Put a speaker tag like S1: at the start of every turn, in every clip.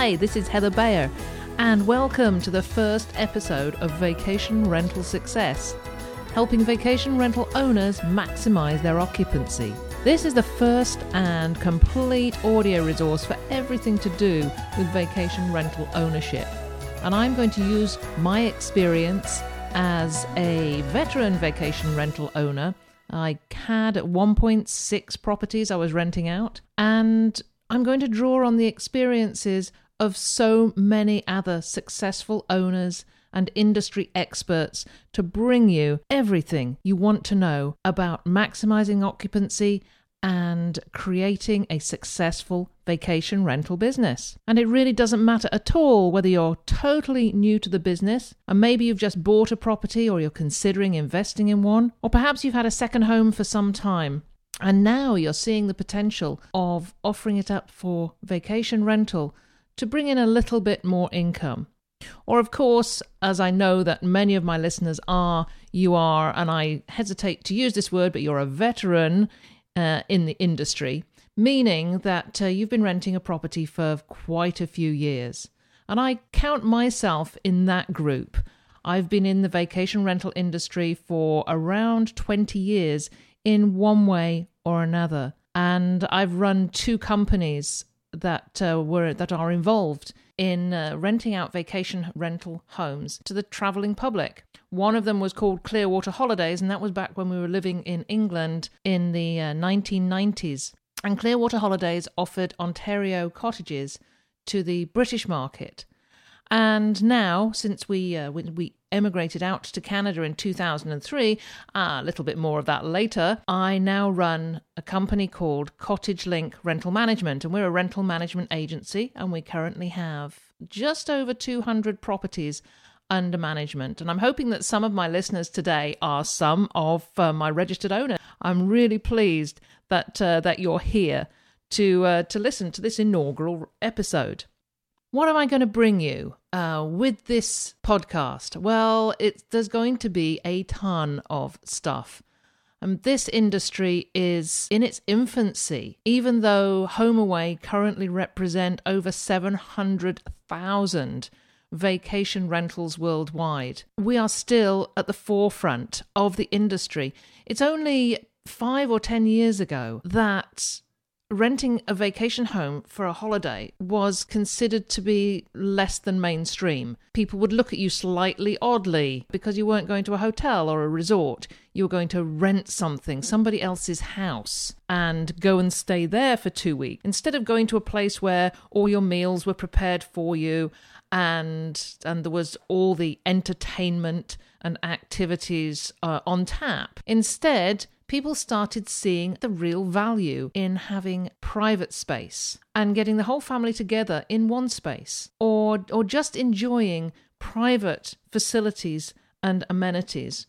S1: Hi, this is Heather Bayer, and welcome to the first episode of Vacation Rental Success, helping vacation rental owners maximize their occupancy. This is the first and complete audio resource for everything to do with vacation rental ownership. And I'm going to use my experience as a veteran vacation rental owner. I had 1.6 properties I was renting out, and I'm going to draw on the experiences of so many other successful owners and industry experts to bring you everything you want to know about maximizing occupancy and creating a successful vacation rental business. And it really doesn't matter at all whether you're totally new to the business and maybe you've just bought a property or you're considering investing in one, or perhaps you've had a second home for some time. And now you're seeing the potential of offering it up for vacation rental to bring in a little bit more income. Or, of course, as I know that many of my listeners are, you are, and I hesitate to use this word, but you're a veteran uh, in the industry, meaning that uh, you've been renting a property for quite a few years. And I count myself in that group. I've been in the vacation rental industry for around 20 years in one way or another. And I've run two companies that uh, were that are involved in uh, renting out vacation rental homes to the traveling public. One of them was called Clearwater Holidays, and that was back when we were living in England in the uh, 1990s. And Clearwater Holidays offered Ontario cottages to the British market. And now, since we uh, we emigrated out to Canada in 2003, a little bit more of that later, I now run a company called Cottage Link Rental Management, and we're a rental management agency, and we currently have just over 200 properties under management. And I'm hoping that some of my listeners today are some of uh, my registered owners. I'm really pleased that uh, that you're here to uh, to listen to this inaugural episode. What am I going to bring you uh, with this podcast? Well, it's, there's going to be a ton of stuff. And um, this industry is in its infancy, even though HomeAway currently represent over 700,000 vacation rentals worldwide. We are still at the forefront of the industry. It's only five or 10 years ago that renting a vacation home for a holiday was considered to be less than mainstream. People would look at you slightly oddly because you weren't going to a hotel or a resort. You were going to rent something, somebody else's house, and go and stay there for two weeks instead of going to a place where all your meals were prepared for you and and there was all the entertainment and activities uh, on tap. Instead, people started seeing the real value in having private space and getting the whole family together in one space or or just enjoying private facilities and amenities.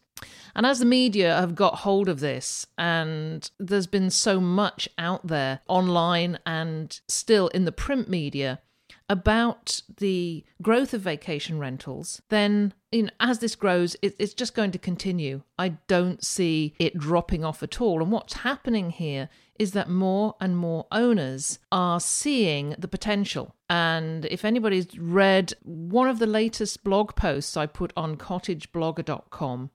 S1: And as the media have got hold of this, and there's been so much out there online and still in the print media about the growth of vacation rentals, then you know, as this grows, it, it's just going to continue. I don't see it dropping off at all. And what's happening here is that more and more owners are seeing the potential. And if anybody's read one of the latest blog posts I put on cottageblogger.com,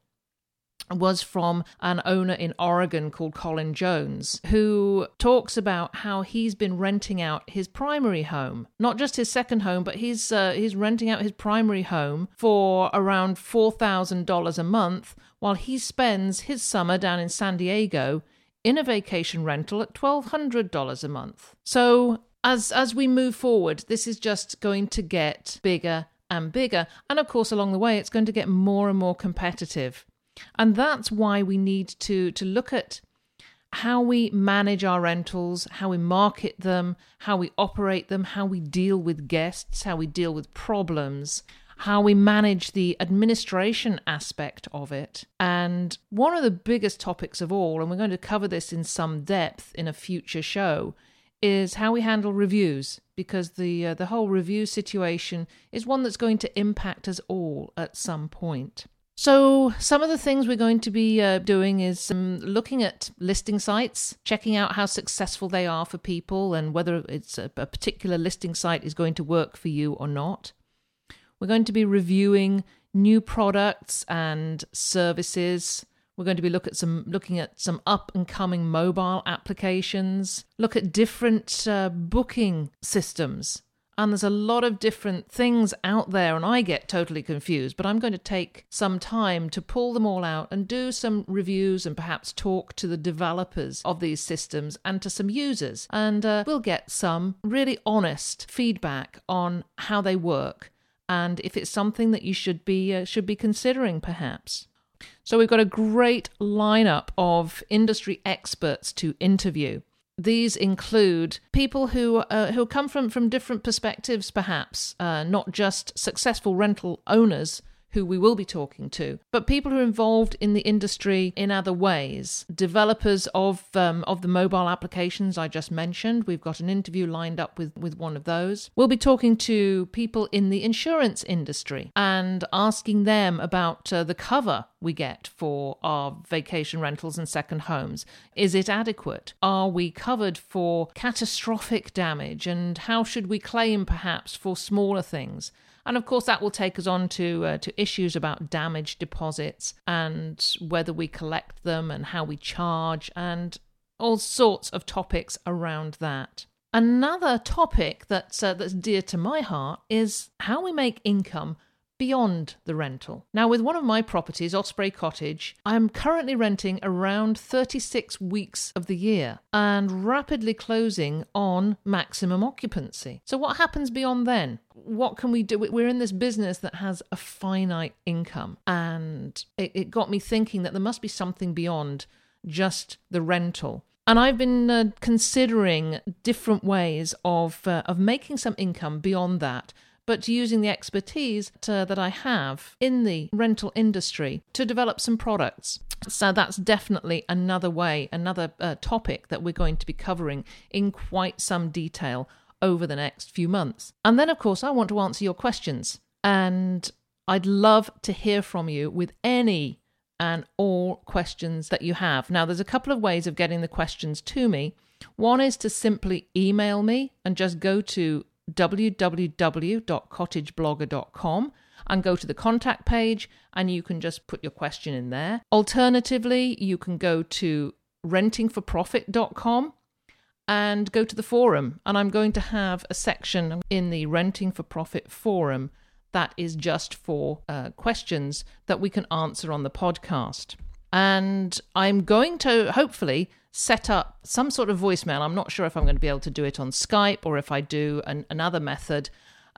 S1: was from an owner in Oregon called Colin Jones, who talks about how he's been renting out his primary home, not just his second home, but he's uh, he's renting out his primary home for around four thousand dollars a month, while he spends his summer down in San Diego in a vacation rental at twelve hundred dollars a month. So as as we move forward, this is just going to get bigger and bigger, and of course along the way, it's going to get more and more competitive. And that's why we need to, to look at how we manage our rentals, how we market them, how we operate them, how we deal with guests, how we deal with problems, how we manage the administration aspect of it. And one of the biggest topics of all, and we're going to cover this in some depth in a future show, is how we handle reviews because the uh, the whole review situation is one that's going to impact us all at some point. So, some of the things we're going to be uh, doing is um, looking at listing sites, checking out how successful they are for people and whether it's a, a particular listing site is going to work for you or not. We're going to be reviewing new products and services. We're going to be look at some looking at some up and coming mobile applications, look at different uh, booking systems and there's a lot of different things out there, and I get totally confused. But I'm going to take some time to pull them all out and do some reviews and perhaps talk to the developers of these systems and to some users. And uh, we'll get some really honest feedback on how they work and if it's something that you should be uh, should be considering perhaps. So we've got a great lineup of industry experts to interview. These include people who uh, who come from, from different perspectives, perhaps uh, not just successful rental owners who we will be talking to, but people who are involved in the industry in other ways. Developers of um, of the mobile applications I just mentioned. We've got an interview lined up with with one of those. We'll be talking to people in the insurance industry and asking them about uh, the cover we get for our vacation rentals and second homes. Is it adequate? Are we covered for catastrophic damage? And how should we claim perhaps for smaller things? And of course, that will take us on to uh, to issues about damage deposits and whether we collect them and how we charge and all sorts of topics around that. Another topic that's uh, that's dear to my heart is how we make income beyond the rental. Now, with one of my properties, Osprey Cottage, I'm currently renting around 36 weeks of the year and rapidly closing on maximum occupancy. So, what happens beyond then? What can we do? We're in this business that has a finite income, and it, it got me thinking that there must be something beyond just the rental. And I've been uh, considering different ways of uh, of making some income beyond that but using the expertise to, that I have in the rental industry to develop some products. So that's definitely another way, another uh, topic that we're going to be covering in quite some detail over the next few months. And then, of course, I want to answer your questions. And I'd love to hear from you with any and all questions that you have. Now, there's a couple of ways of getting the questions to me. One is to simply email me and just go to www.cottageblogger.com and go to the contact page and you can just put your question in there. Alternatively, you can go to rentingforprofit.com and go to the forum. And I'm going to have a section in the Renting for Profit forum that is just for uh, questions that we can answer on the podcast. And I'm going to hopefully set up some sort of voicemail. I'm not sure if I'm going to be able to do it on Skype or if I do an, another method.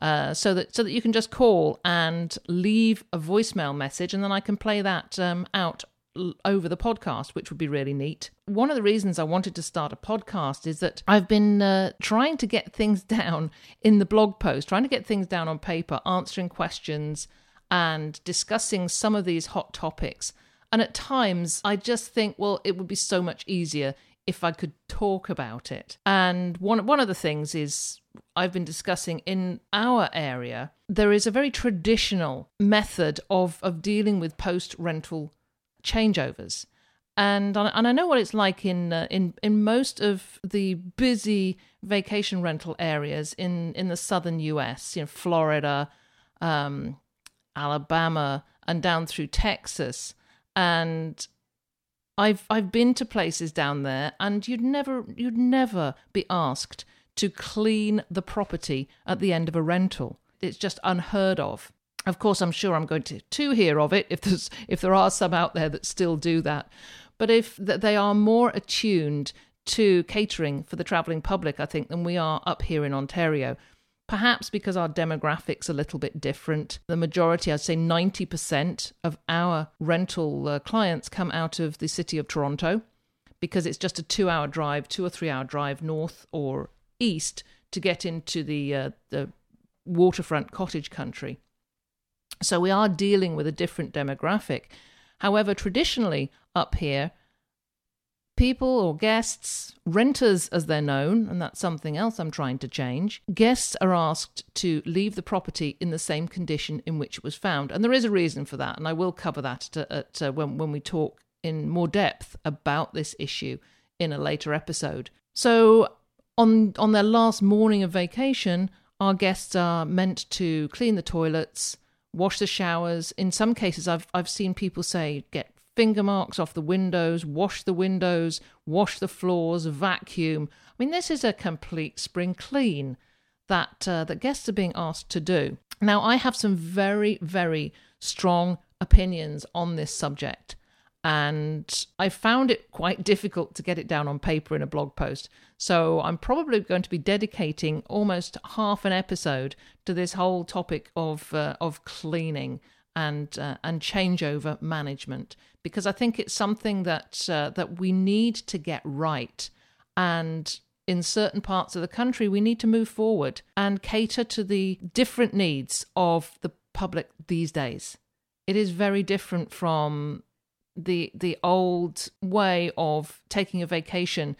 S1: Uh, so that so that you can just call and leave a voicemail message, and then I can play that um, out over the podcast, which would be really neat. One of the reasons I wanted to start a podcast is that I've been uh, trying to get things down in the blog post, trying to get things down on paper, answering questions, and discussing some of these hot topics and at times, I just think, well, it would be so much easier if I could talk about it. And one one of the things is I've been discussing in our area, there is a very traditional method of of dealing with post rental changeovers. And and I know what it's like in uh, in in most of the busy vacation rental areas in in the southern U.S. You know, Florida, um, Alabama, and down through Texas and I've I've been to places down there, and you'd never you'd never be asked to clean the property at the end of a rental. It's just unheard of. Of course, I'm sure I'm going to, to hear of it if there's if there are some out there that still do that. But if they are more attuned to catering for the travelling public, I think, than we are up here in Ontario perhaps because our demographics are a little bit different. The majority, I'd say 90% of our rental uh, clients come out of the city of Toronto because it's just a two hour drive, two or three hour drive north or east to get into the, uh, the waterfront cottage country. So we are dealing with a different demographic. However, traditionally up here, people or guests, renters as they're known, and that's something else I'm trying to change, guests are asked to leave the property in the same condition in which it was found. And there is a reason for that, and I will cover that at, at uh, when, when we talk in more depth about this issue in a later episode. So, on, on their last morning of vacation, our guests are meant to clean the toilets, wash the showers. In some cases, I've, I've seen people say get finger marks off the windows, wash the windows, wash the floors, vacuum. I mean, this is a complete spring clean that uh, that guests are being asked to do. Now, I have some very, very strong opinions on this subject, and I found it quite difficult to get it down on paper in a blog post. So I'm probably going to be dedicating almost half an episode to this whole topic of uh, of cleaning and uh, and changeover management because I think it's something that uh, that we need to get right. And in certain parts of the country we need to move forward and cater to the different needs of the public these days. It is very different from the the old way of taking a vacation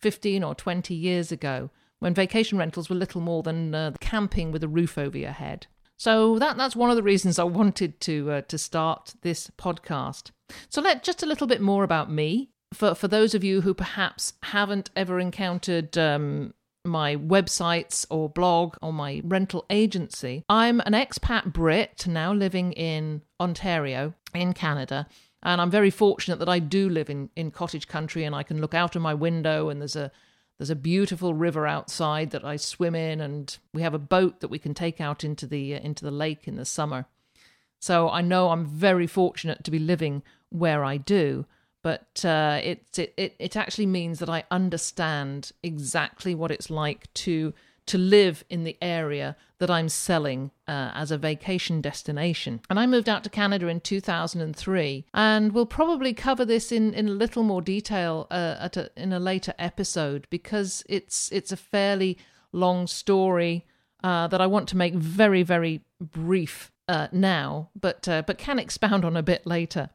S1: 15 or 20 years ago when vacation rentals were little more than uh, camping with a roof over your head so that that's one of the reasons I wanted to uh, to start this podcast. So let just a little bit more about me for for those of you who perhaps haven't ever encountered um, my websites or blog or my rental agency. I'm an expat Brit now living in Ontario in Canada. And I'm very fortunate that I do live in, in cottage country and I can look out of my window and there's a there's a beautiful river outside that I swim in, and we have a boat that we can take out into the uh, into the lake in the summer. So I know I'm very fortunate to be living where I do, but uh, it, it it actually means that I understand exactly what it's like to to live in the area that I'm selling uh, as a vacation destination. And I moved out to Canada in 2003, and we'll probably cover this in, in a little more detail uh, at a, in a later episode because it's it's a fairly long story uh, that I want to make very very brief uh, now, but uh, but can expound on a bit later.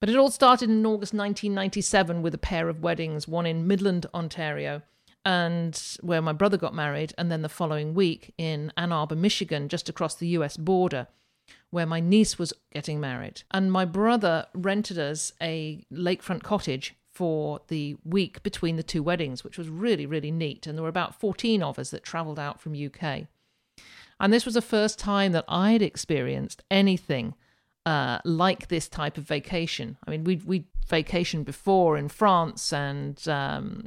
S1: But it all started in August 1997 with a pair of weddings, one in Midland, Ontario, and where my brother got married, and then the following week in Ann Arbor, Michigan, just across the US border, where my niece was getting married. And my brother rented us a lakefront cottage for the week between the two weddings, which was really, really neat. And there were about 14 of us that travelled out from UK. And this was the first time that I'd experienced anything uh, like this type of vacation. I mean, we'd, we'd vacationed before in France and um,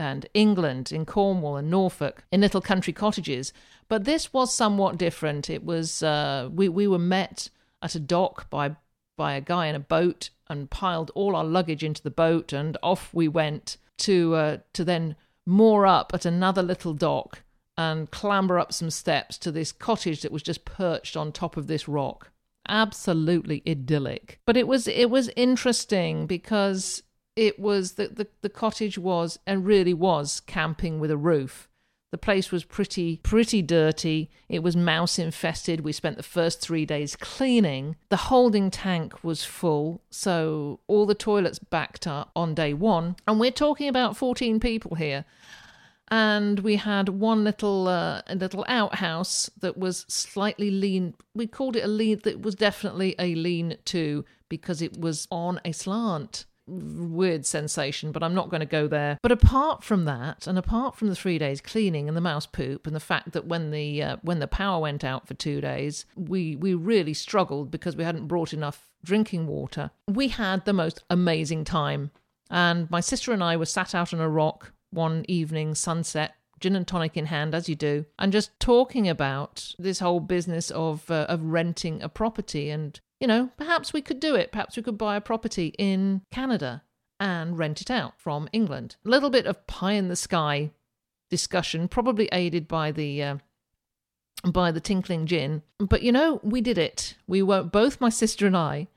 S1: and England, in Cornwall and Norfolk, in little country cottages. But this was somewhat different. It was uh, we we were met at a dock by by a guy in a boat and piled all our luggage into the boat, and off we went to uh, to then moor up at another little dock and clamber up some steps to this cottage that was just perched on top of this rock absolutely idyllic but it was it was interesting because it was that the, the cottage was and really was camping with a roof. The place was pretty pretty dirty. It was mouse infested. We spent the first 3 days cleaning. The holding tank was full, so all the toilets backed up on day 1. And we're talking about 14 people here. And we had one little uh, little outhouse that was slightly lean. We called it a lean. That was definitely a lean to because it was on a slant weird sensation, but I'm not going to go there. But apart from that, and apart from the three days cleaning and the mouse poop, and the fact that when the uh, when the power went out for two days, we we really struggled because we hadn't brought enough drinking water. We had the most amazing time, and my sister and I were sat out on a rock one evening, sunset, gin and tonic in hand, as you do, and just talking about this whole business of uh, of renting a property and you know, perhaps we could do it. Perhaps we could buy a property in Canada and rent it out from England. A little bit of pie in the sky discussion, probably aided by the uh, by the tinkling gin. But you know, we did it. We were both my sister and I.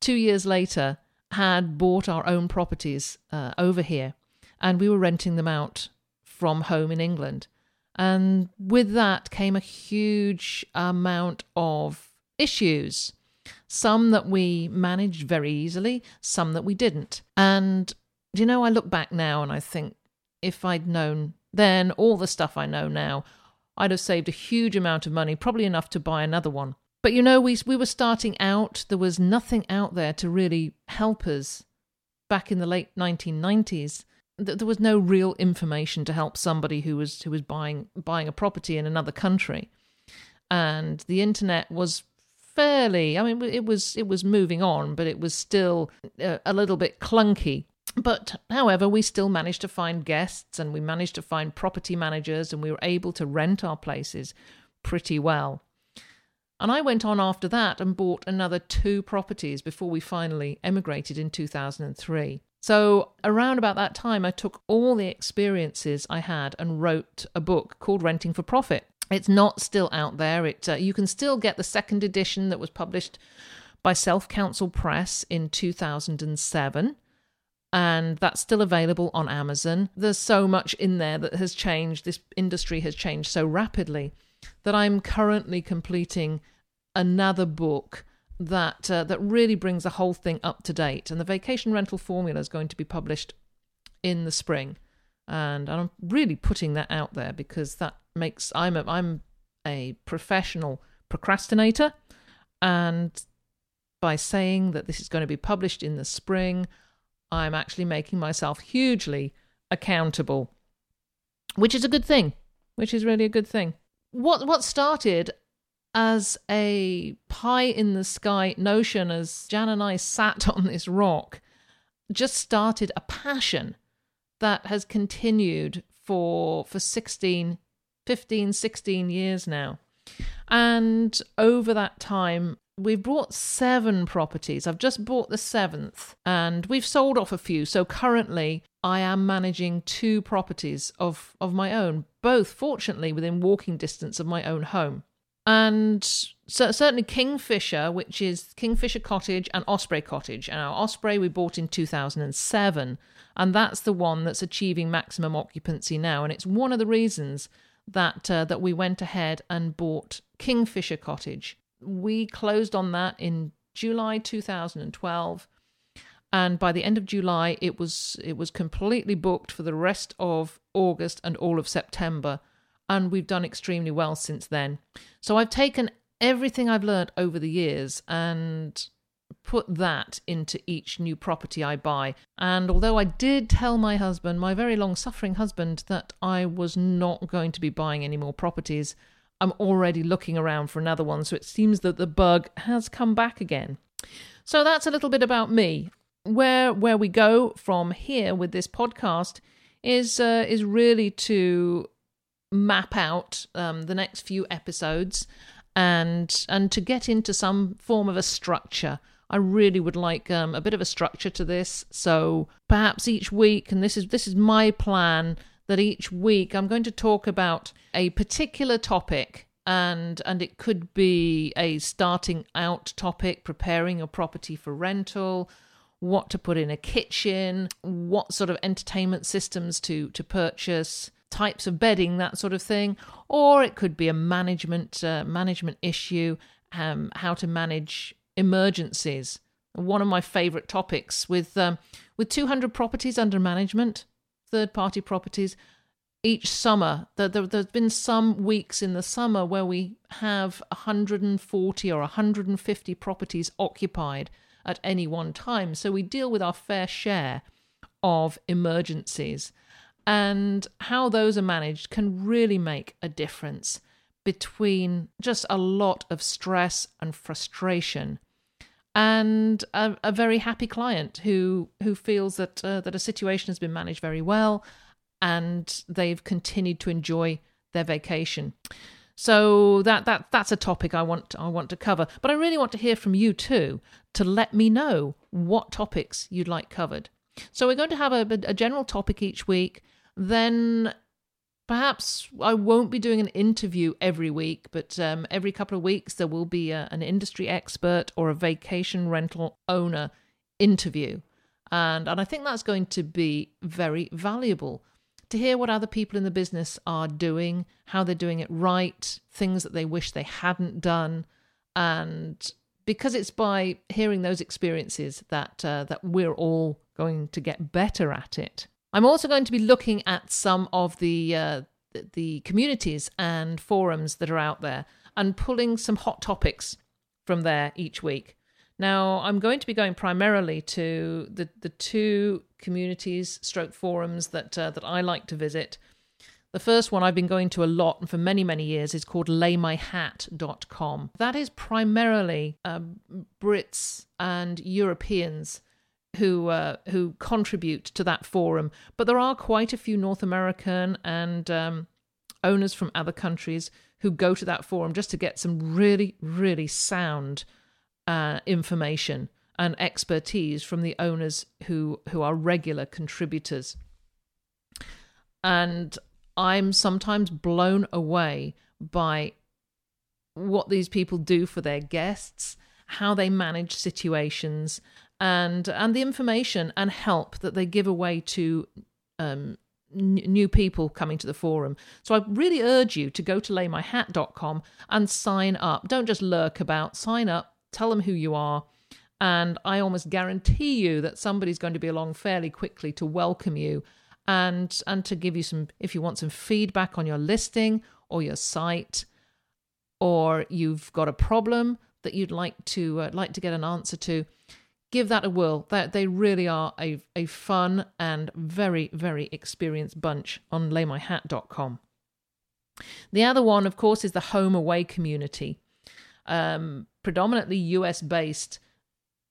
S1: Two years later, had bought our own properties uh, over here, and we were renting them out from home in England. And with that came a huge amount of issues some that we managed very easily, some that we didn't. And you know, I look back now and I think if I'd known then all the stuff I know now, I'd have saved a huge amount of money, probably enough to buy another one. But you know, we we were starting out. There was nothing out there to really help us back in the late 1990s. There was no real information to help somebody who was who was buying buying a property in another country, and the internet was fairly. I mean, it was it was moving on, but it was still a, a little bit clunky. But however, we still managed to find guests and we managed to find property managers and we were able to rent our places pretty well. And I went on after that and bought another two properties before we finally emigrated in 2003. So, around about that time, I took all the experiences I had and wrote a book called Renting for Profit. It's not still out there. It uh, you can still get the second edition that was published by Self Counsel Press in 2007 and that's still available on Amazon. There's so much in there that has changed. This industry has changed so rapidly that I'm currently completing another book that uh, that really brings the whole thing up to date. And the vacation rental formula is going to be published in the spring, and I'm really putting that out there because that makes I'm a, I'm a professional procrastinator, and by saying that this is going to be published in the spring, I'm actually making myself hugely accountable, which is a good thing, which is really a good thing. What what started as a pie in the sky notion as Jan and I sat on this rock just started a passion that has continued for for 16 15 16 years now and over that time we've bought seven properties. I've just bought the seventh and we've sold off a few. So currently I am managing two properties of, of my own, both fortunately within walking distance of my own home. And so certainly Kingfisher, which is Kingfisher Cottage and Osprey Cottage. And our Osprey we bought in 2007. And that's the one that's achieving maximum occupancy now. And it's one of the reasons that uh, that we went ahead and bought Kingfisher Cottage we closed on that in July 2012 and by the end of July it was it was completely booked for the rest of August and all of September and we've done extremely well since then. So I've taken everything I've learned over the years and put that into each new property I buy. And although I did tell my husband, my very long suffering husband, that I was not going to be buying any more properties, I'm already looking around for another one. So it seems that the bug has come back again. So that's a little bit about me. Where where we go from here with this podcast is uh, is really to map out um, the next few episodes and and to get into some form of a structure. I really would like um, a bit of a structure to this. So perhaps each week, and this is this is my plan that each week I'm going to talk about a particular topic and and it could be a starting out topic preparing a property for rental what to put in a kitchen what sort of entertainment systems to to purchase types of bedding that sort of thing or it could be a management uh, management issue um, how to manage emergencies one of my favorite topics with um, with 200 properties under management third party properties each summer. There, there, has been some weeks in the summer where we have 140 or 150 properties occupied at any one time. So we deal with our fair share of emergencies. And how those are managed can really make a difference between just a lot of stress and frustration and a, a very happy client who who feels that uh, that a situation has been managed very well and they've continued to enjoy their vacation. So that that that's a topic I want I want to cover, but I really want to hear from you too to let me know what topics you'd like covered. So we're going to have a, a general topic each week. Then perhaps I won't be doing an interview every week, but um, every couple of weeks there will be a, an industry expert or a vacation rental owner interview. And, and I think that's going to be very valuable to hear what other people in the business are doing, how they're doing it right, things that they wish they hadn't done, and because it's by hearing those experiences that uh, that we're all going to get better at it. I'm also going to be looking at some of the uh, the communities and forums that are out there and pulling some hot topics from there each week. Now, I'm going to be going primarily to the, the two communities, stroke forums that uh, that I like to visit. The first one I've been going to a lot and for many, many years is called laymyhat.com. That is primarily uh, Brits and Europeans who uh, who contribute to that forum, but there are quite a few North American and um, owners from other countries who go to that forum just to get some really, really sound uh, information and expertise from the owners who who are regular contributors. And I'm sometimes blown away by what these people do for their guests, how they manage situations, and and the information and help that they give away to um, n- new people coming to the forum. So I really urge you to go to laymyhat.com and sign up. Don't just lurk about, sign up, tell them who you are. And I almost guarantee you that somebody's going to be along fairly quickly to welcome you and and to give you some if you want some feedback on your listing or your site or you've got a problem that you'd like to uh, like to get an answer to give that a whirl. That they really are a a fun and very very experienced bunch on laymyhat.com. The other one, of course, is the HomeAway community, um, predominantly US based.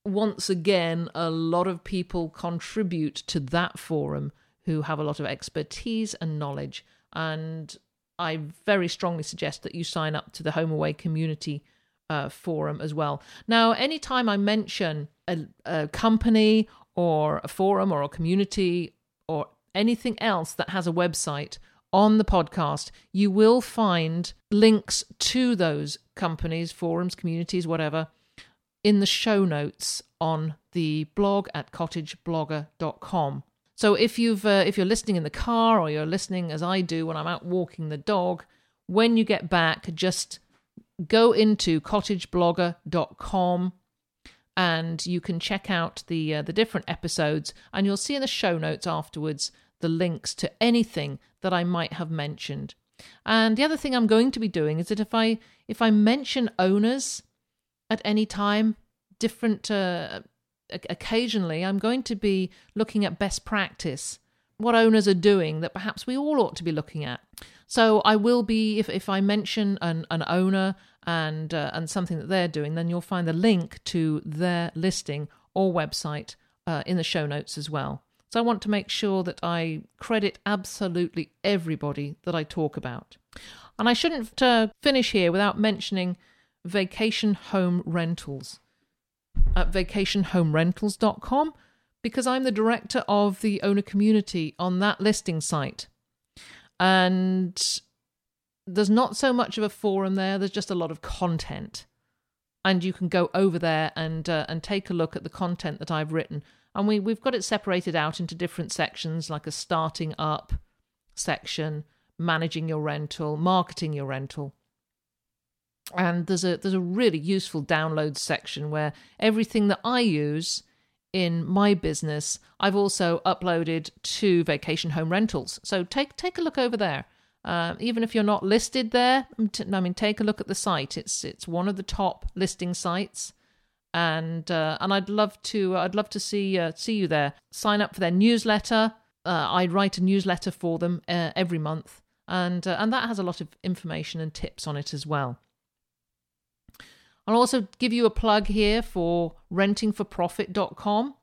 S1: Once again, a lot of people contribute to that forum who have a lot of expertise and knowledge. And I very strongly suggest that you sign up to the HomeAway community uh, forum as well. Now, anytime I mention a, a company or a forum or a community or anything else that has a website on the podcast, you will find links to those companies, forums, communities, whatever, in the show notes on the blog at cottageblogger.com. So if you've uh, if you're listening in the car or you're listening as I do when I'm out walking the dog, when you get back, just go into cottageblogger.com and you can check out the uh, the different episodes and you'll see in the show notes afterwards the links to anything that I might have mentioned. And the other thing I'm going to be doing is that if I if I mention owners at any time, different uh, occasionally I'm going to be looking at best practice, what owners are doing that perhaps we all ought to be looking at. So I will be if if I mention an an owner and uh, and something that they're doing, then you'll find the link to their listing or website uh, in the show notes as well. So I want to make sure that I credit absolutely everybody that I talk about. And I shouldn't uh, finish here without mentioning vacation home rentals at vacationhomerentals.com because I'm the director of the owner community on that listing site. And there's not so much of a forum there. There's just a lot of content, and you can go over there and uh, and take a look at the content that I've written. And we we've got it separated out into different sections, like a starting up section, managing your rental, marketing your rental. And there's a there's a really useful download section where everything that I use in my business I've also uploaded to Vacation Home Rentals. So take take a look over there. Uh, even if you're not listed there, I mean, take a look at the site. It's it's one of the top listing sites, and uh, and I'd love to I'd love to see uh, see you there. Sign up for their newsletter. Uh, I write a newsletter for them uh, every month, and uh, and that has a lot of information and tips on it as well. I'll also give you a plug here for rentingforprofit.com.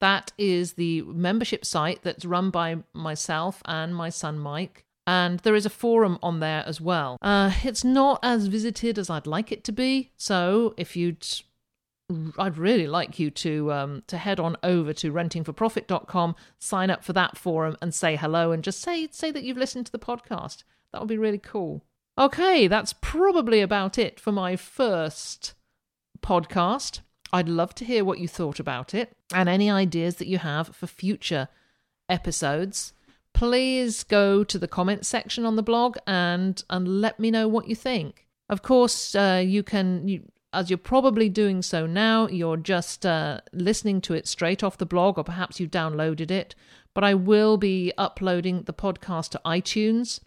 S1: That is the membership site that's run by myself and my son Mike and there is a forum on there as well. Uh, it's not as visited as I'd like it to be, so if you'd I'd really like you to um, to head on over to rentingforprofit.com, sign up for that forum, and say hello, and just say say that you've listened to the podcast. That would be really cool. Okay, that's probably about it for my first podcast. I'd love to hear what you thought about it and any ideas that you have for future episodes please go to the comments section on the blog and and let me know what you think. Of course, uh, you can you as you're probably doing so now, you're just uh, listening to it straight off the blog, or perhaps you've downloaded it. But I will be uploading the podcast to iTunes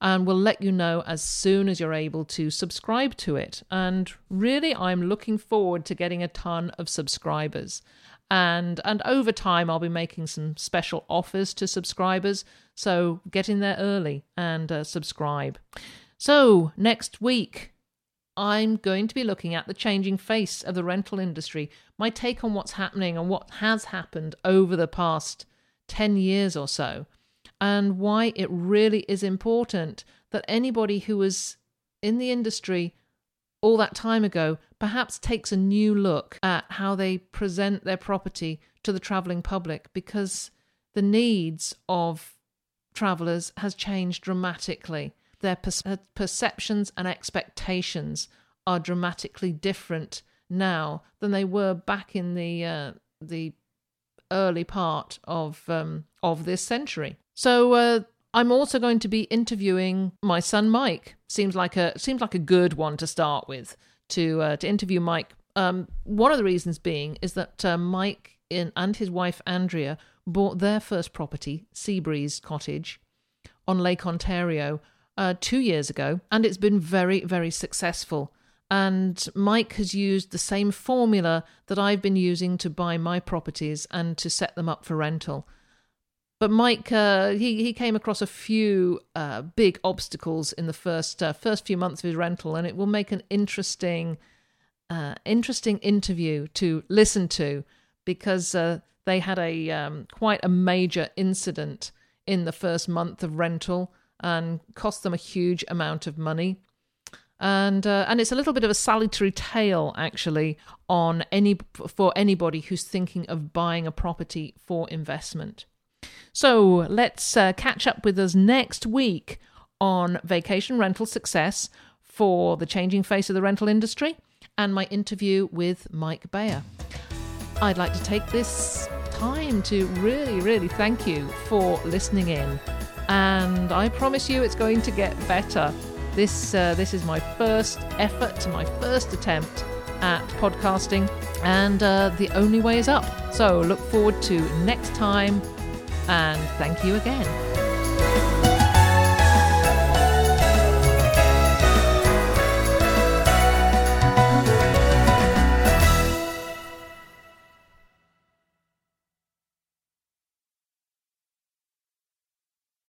S1: and we'll let you know as soon as you're able to subscribe to it. And really, I'm looking forward to getting a ton of subscribers. And, and over time, I'll be making some special offers to subscribers. So get in there early and uh, subscribe. So, next week, I'm going to be looking at the changing face of the rental industry, my take on what's happening and what has happened over the past 10 years or so and why it really is important that anybody who was in the industry all that time ago perhaps takes a new look at how they present their property to the travelling public because the needs of travellers has changed dramatically. Their per- perceptions and expectations are dramatically different now than they were back in the uh, the early part of um, of this century. So uh, I'm also going to be interviewing my son Mike. Seems like a seems like a good one to start with to uh, to interview Mike. Um, one of the reasons being is that uh, Mike in, and his wife Andrea bought their first property, Seabreeze Cottage, on Lake Ontario uh, two years ago, and it's been very very successful. And Mike has used the same formula that I've been using to buy my properties and to set them up for rental. But Mike, uh, he he came across a few uh, big obstacles in the first uh, first few months of his rental, and it will make an interesting uh, interesting interview to listen to because uh, they had a um, quite a major incident in the first month of rental and cost them a huge amount of money. And uh, and it's a little bit of a salutary tale actually on any for anybody who's thinking of buying a property for investment. So let's uh, catch up with us next week on vacation rental success for the changing face of the rental industry and my interview with Mike Bayer. I'd like to take this time to really, really thank you for listening in. And I promise you it's going to get better. This, uh, this is my first effort, my first attempt at podcasting, and uh, the only way is up. So look forward to next time and thank you again.